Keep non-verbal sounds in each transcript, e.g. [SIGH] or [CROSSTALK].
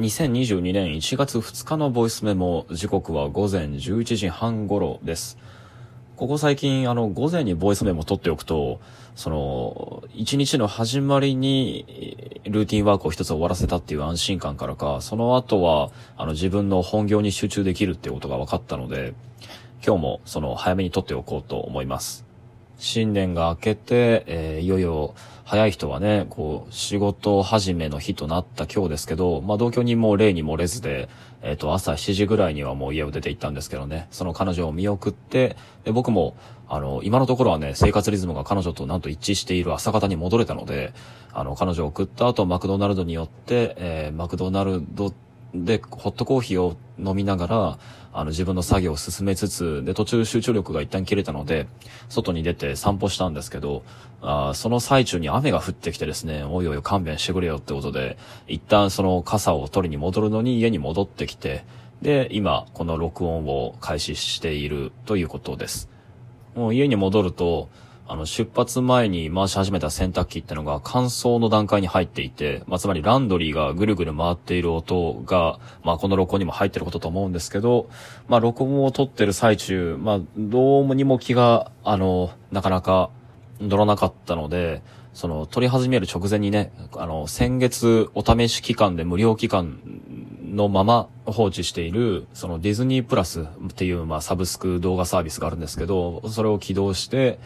2022年1月2日のボイスメモ、時刻は午前11時半頃です。ここ最近、あの、午前にボイスメモを取っておくと、その、一日の始まりに、ルーティンワークを一つ終わらせたっていう安心感からか、その後は、あの、自分の本業に集中できるっていうことが分かったので、今日も、その、早めに取っておこうと思います。新年が明けて、えー、いよいよ早い人はね、こう、仕事始めの日となった今日ですけど、まあ同居人も例に漏れずで、えっ、ー、と、朝7時ぐらいにはもう家を出て行ったんですけどね、その彼女を見送って、で僕も、あの、今のところはね、生活リズムが彼女となんと一致している朝方に戻れたので、あの、彼女を送った後、マクドナルドによって、えー、マクドナルドで、ホットコーヒーを飲みながら、あの、自分の作業を進めつつ、で、途中集中力が一旦切れたので、外に出て散歩したんですけど、あその最中に雨が降ってきてですね、おいおい勘弁してくれよってことで、一旦その傘を取りに戻るのに家に戻ってきて、で、今、この録音を開始しているということです。もう家に戻ると、あの、出発前に回し始めた洗濯機ってのが乾燥の段階に入っていて、まあ、つまりランドリーがぐるぐる回っている音が、まあ、この録音にも入ってることと思うんですけど、まあ、録音を撮ってる最中、まあ、どうにも気が、あの、なかなか乗らなかったので、その、撮り始める直前にね、あの、先月お試し期間で無料期間のまま放置している、そのディズニープラスっていう、まあ、サブスク動画サービスがあるんですけど、それを起動して、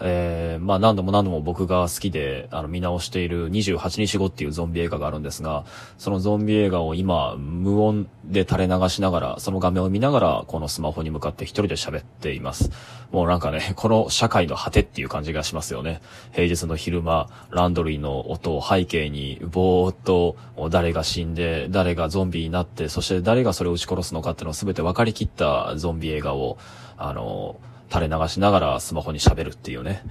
えー、まあ何度も何度も僕が好きで、あの、見直している28日後っていうゾンビ映画があるんですが、そのゾンビ映画を今、無音で垂れ流しながら、その画面を見ながら、このスマホに向かって一人で喋っています。もうなんかね、この社会の果てっていう感じがしますよね。平日の昼間、ランドリーの音を背景に、ぼーっと、誰が死んで、誰がゾンビになって、そして誰がそれを撃ち殺すのかっていうのを全て分かりきったゾンビ映画を、あの、垂れ流しながらスマホに喋るっていうね。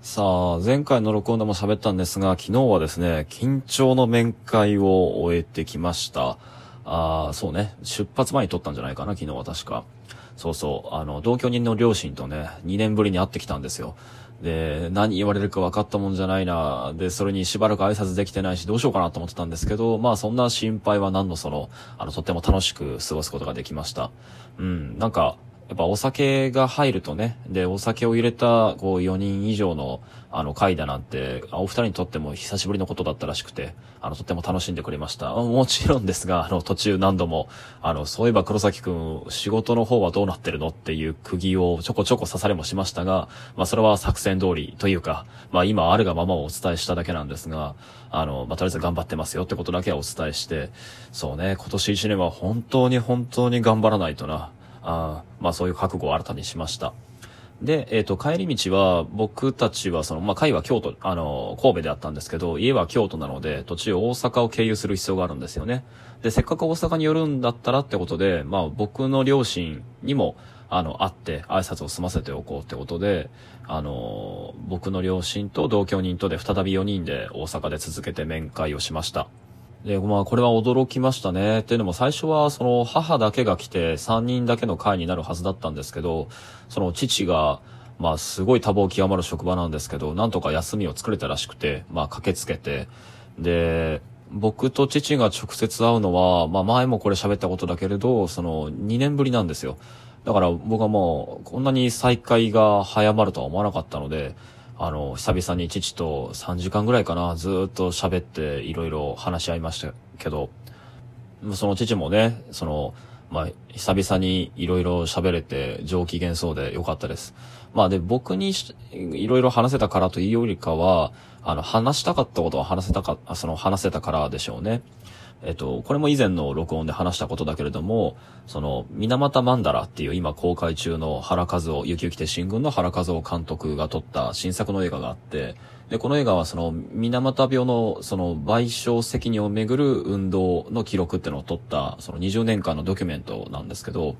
さあ、前回の録音でも喋ったんですが、昨日はですね、緊張の面会を終えてきました。ああ、そうね、出発前に撮ったんじゃないかな、昨日は確か。そうそう、あの、同居人の両親とね、2年ぶりに会ってきたんですよ。で、何言われるか分かったもんじゃないな。で、それにしばらく挨拶できてないし、どうしようかなと思ってたんですけど、まあそんな心配は何のその、あの、とっても楽しく過ごすことができました。うん、なんか、やっぱお酒が入るとね、で、お酒を入れた、こう、4人以上の、あの、会だなんて、お二人にとっても久しぶりのことだったらしくて、あの、とっても楽しんでくれました。もちろんですが、あの、途中何度も、あの、そういえば黒崎くん、仕事の方はどうなってるのっていう釘をちょこちょこ刺されもしましたが、まあ、それは作戦通りというか、まあ、今あるがままをお伝えしただけなんですが、あの、まあ、とりあえず頑張ってますよってことだけはお伝えして、そうね、今年1年は本当に本当に頑張らないとな。あまあそういう覚悟を新たにしました。で、えっ、ー、と、帰り道は、僕たちは、その、まあ、会は京都、あの、神戸であったんですけど、家は京都なので、途中大阪を経由する必要があるんですよね。で、せっかく大阪に寄るんだったらってことで、まあ、僕の両親にも、あの、会って挨拶を済ませておこうってことで、あの、僕の両親と同居人とで再び4人で大阪で続けて面会をしました。で、まあ、これは驚きましたね。っていうのも、最初は、その、母だけが来て、3人だけの会になるはずだったんですけど、その、父が、まあ、すごい多忙極まる職場なんですけど、なんとか休みを作れたらしくて、まあ、駆けつけて、で、僕と父が直接会うのは、まあ、前もこれ喋ったことだけれど、その、2年ぶりなんですよ。だから僕はもう、こんなに再会が早まるとは思わなかったので、あの、久々に父と3時間ぐらいかな、ずっと喋っていろいろ話し合いましたけど、その父もね、その、まあ、久々にいろいろ喋れて上機嫌そうでよかったです。まあで、僕にいろいろ話せたからというよりかは、あの、話したかったことは話せたか、その話せたからでしょうね。えっと、これも以前の録音で話したことだけれども、その、水俣曼荼羅っていう今公開中の原和夫、雪雪て新軍の原和夫監督が撮った新作の映画があって、で、この映画はその、水俣病のその賠償責任をめぐる運動の記録っていうのを撮った、その20年間のドキュメントなんですけど、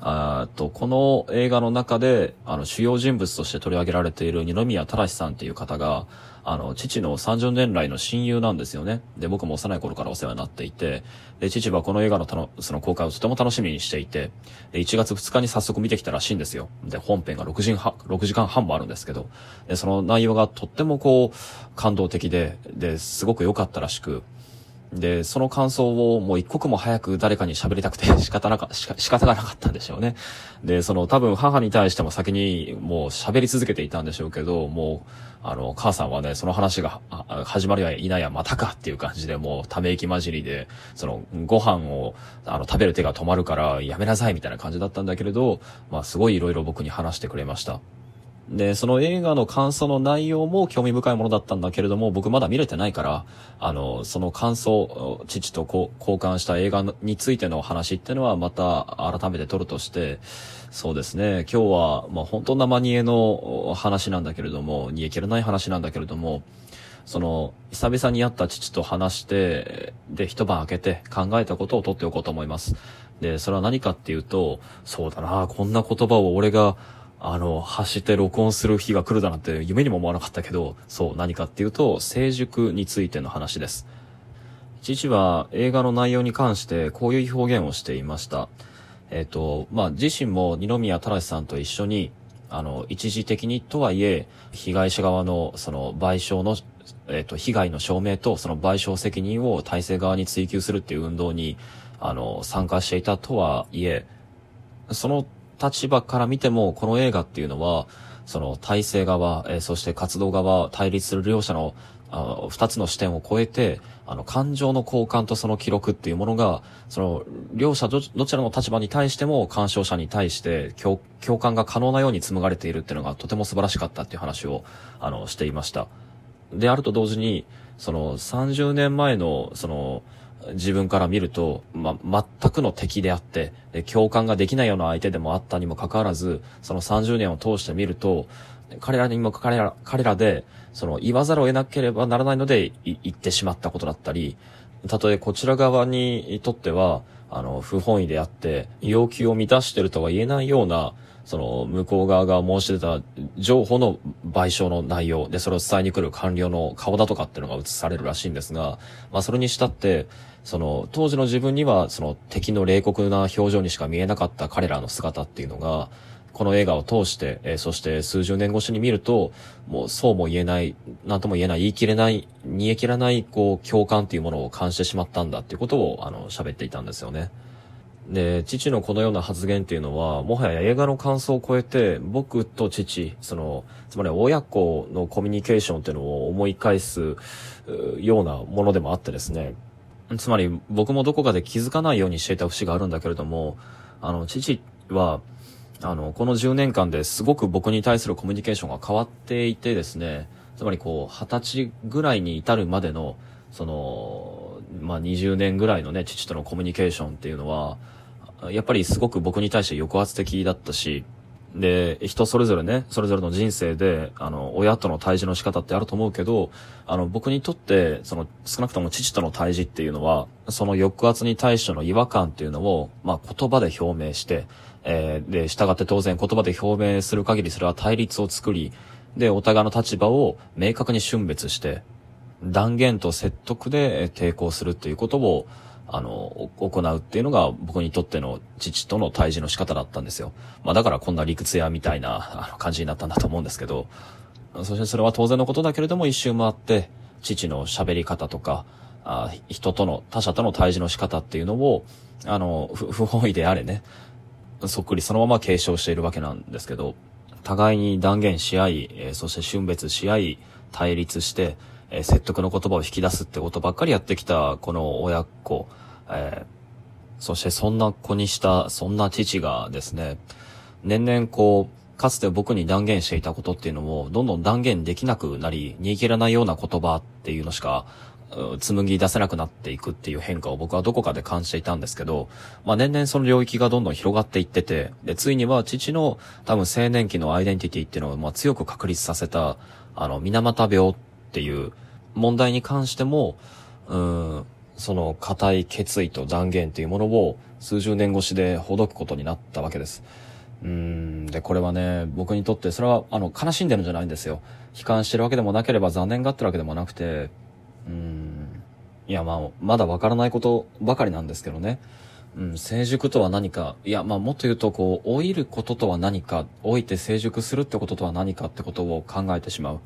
あと、この映画の中で、あの、主要人物として取り上げられている二宮正さんっていう方が、あの、父の30年来の親友なんですよね。で、僕も幼い頃からお世話になっていて、で、父はこの映画のたの、その公開をとても楽しみにしていて、で、1月2日に早速見てきたらしいんですよ。で、本編が6時半、6時間半もあるんですけど、で、その内容がとってもこう、感動的で、で、すごく良かったらしく、で、その感想をもう一刻も早く誰かに喋りたくて [LAUGHS] 仕方なか、仕方がなかったんでしょうね。で、その多分母に対しても先にもう喋り続けていたんでしょうけど、もう、あの、母さんはね、その話が始まりはいないや、またかっていう感じでもうため息混じりで、そのご飯をあの食べる手が止まるからやめなさいみたいな感じだったんだけれど、まあすごい色々僕に話してくれました。で、その映画の感想の内容も興味深いものだったんだけれども、僕まだ見れてないから、あの、その感想、父と交換した映画についての話っていうのはまた改めて撮るとして、そうですね、今日は、まあ本当生煮えの話なんだけれども、煮え切れない話なんだけれども、その、久々に会った父と話して、で、一晩明けて考えたことを撮っておこうと思います。で、それは何かっていうと、そうだな、こんな言葉を俺が、あの、走って録音する日が来るだなんて夢にも思わなかったけど、そう、何かっていうと、成熟についての話です。父は映画の内容に関してこういう表現をしていました。えっ、ー、と、まあ、自身も二宮正さんと一緒に、あの、一時的にとはいえ、被害者側のその賠償の、えっ、ー、と、被害の証明とその賠償責任を体制側に追求するっていう運動に、あの、参加していたとはいえ、その立場から見ても、この映画っていうのは、その体制側、えー、そして活動側、対立する両者のあ二つの視点を超えて、あの、感情の交換とその記録っていうものが、その、両者どどちらの立場に対しても、干渉者に対して共、共感が可能なように紡がれているっていうのがとても素晴らしかったっていう話を、あの、していました。で、あると同時に、その、30年前の、その、自分から見ると、ま、全くの敵であって、共感ができないような相手でもあったにもかかわらず、その30年を通して見ると、彼らにも彼ら、彼らで、その言わざるを得なければならないので言ってしまったことだったり、たとえこちら側にとっては、あの、不本意であって、要求を満たしてるとは言えないような、その、向こう側が申し出た情報の賠償の内容で、それを伝えに来る官僚の顔だとかっていうのが映されるらしいんですが、まあそれにしたって、その、当時の自分には、その敵の冷酷な表情にしか見えなかった彼らの姿っていうのが、この映画を通して、えー、そして数十年越しに見ると、もうそうも言えない、なんとも言えない、言い切れない、煮え切らない、こう、共感っていうものを感じてしまったんだっていうことを、あの、喋っていたんですよね。で、父のこのような発言っていうのは、もはや映画の感想を超えて、僕と父、その、つまり親子のコミュニケーションっていうのを思い返すようなものでもあってですね。つまり僕もどこかで気づかないようにしていた節があるんだけれども、あの、父は、あの、この10年間ですごく僕に対するコミュニケーションが変わっていてですね、つまりこう、20歳ぐらいに至るまでの、その、まあ、20年ぐらいのね、父とのコミュニケーションっていうのは、やっぱりすごく僕に対して抑圧的だったし、で、人それぞれね、それぞれの人生で、あの、親との対峙の仕方ってあると思うけど、あの、僕にとって、その、少なくとも父との対峙っていうのは、その抑圧に対しての違和感っていうのを、まあ、言葉で表明して、えー、で、従って当然言葉で表明する限りそれは対立を作り、で、お互いの立場を明確に峻別して、断言と説得で抵抗するっていうことを、あの、行うっていうのが僕にとっての父との対峙の仕方だったんですよ。まあだからこんな理屈屋みたいな感じになったんだと思うんですけど、そしてそれは当然のことだけれども一周回って、父の喋り方とか、あ人との、他者との対峙の仕方っていうのを、あの、[LAUGHS] 不本意であれね、そっくりそのまま継承しているわけなんですけど、互いに断言し合い、えー、そして瞬別し合い、対立して、えー、説得の言葉を引き出すってことばっかりやってきた、この親子、えー、そしてそんな子にした、そんな父がですね、年々こう、かつて僕に断言していたことっていうのも、どんどん断言できなくなり、煮切らないような言葉っていうのしか、紡ぎ出せなくなっていくっていう変化を僕はどこかで感じていたんですけど、まあ年々その領域がどんどん広がっていってて、で、ついには父の多分青年期のアイデンティティっていうのをまあ強く確立させた、あの、水俣病っていう問題に関しても、うん、その固い決意と断言っていうものを数十年越しでほどくことになったわけです。うん、で、これはね、僕にとってそれは、あの、悲しんでるんじゃないんですよ。悲観してるわけでもなければ残念がってるわけでもなくて、うん、いや、まあ、まだわからないことばかりなんですけどね。うん、成熟とは何か、いや、まあ、もっと言うと、こう、老いることとは何か、老いて成熟するってこととは何かってことを考えてしまう。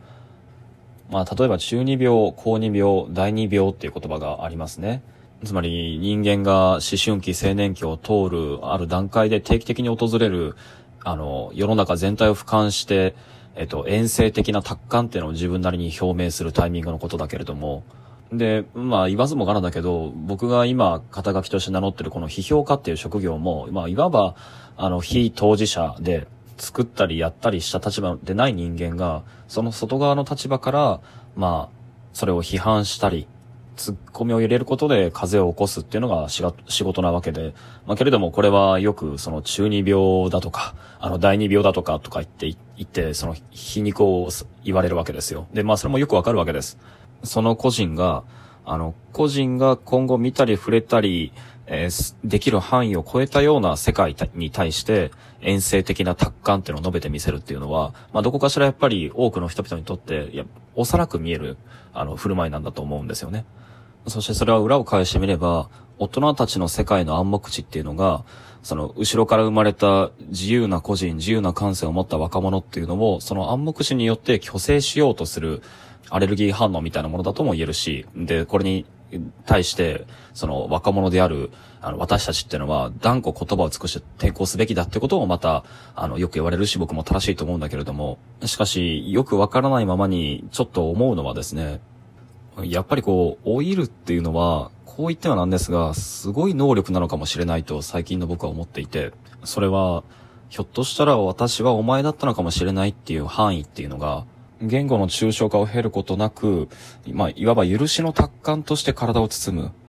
まあ、例えば中二病、高二病、第二病っていう言葉がありますね。つまり人間が思春期、青年期を通るある段階で定期的に訪れる、あの、世の中全体を俯瞰して、えっと、遠征的な達観っていうのを自分なりに表明するタイミングのことだけれども、で、まあ言わずもがなだけど、僕が今肩書きとして名乗ってるこの批評家っていう職業も、まあいわば、あの、非当事者で作ったりやったりした立場でない人間が、その外側の立場から、まあ、それを批判したり、ツッコミを入れることで風を起こすっていうのが仕事なわけで、まあけれどもこれはよくその中二病だとか、あの第二病だとかとか言って、言って、その皮肉を言われるわけですよ。で、まあそれもよくわかるわけです。その個人が、あの、個人が今後見たり触れたり、えー、できる範囲を超えたような世界に対して、遠征的な達観っていうのを述べてみせるっていうのは、まあ、どこかしらやっぱり多くの人々にとって、いや、おそらく見える、あの、振る舞いなんだと思うんですよね。そしてそれは裏を返してみれば、大人たちの世界の暗黙知っていうのが、その、後ろから生まれた自由な個人、自由な感性を持った若者っていうのを、その暗黙知によって虚勢しようとするアレルギー反応みたいなものだとも言えるし、で、これに対して、その若者である、あの、私たちっていうのは断固言葉を尽くして抵抗すべきだってことをまた、あの、よく言われるし僕も正しいと思うんだけれども、しかし、よくわからないままにちょっと思うのはですね、やっぱりこう、老いるっていうのは、こう言ってはなんですが、すごい能力なのかもしれないと最近の僕は思っていて、それは、ひょっとしたら私はお前だったのかもしれないっていう範囲っていうのが、言語の抽象化を経ることなく、まあ、いわば許しの達観として体を包む。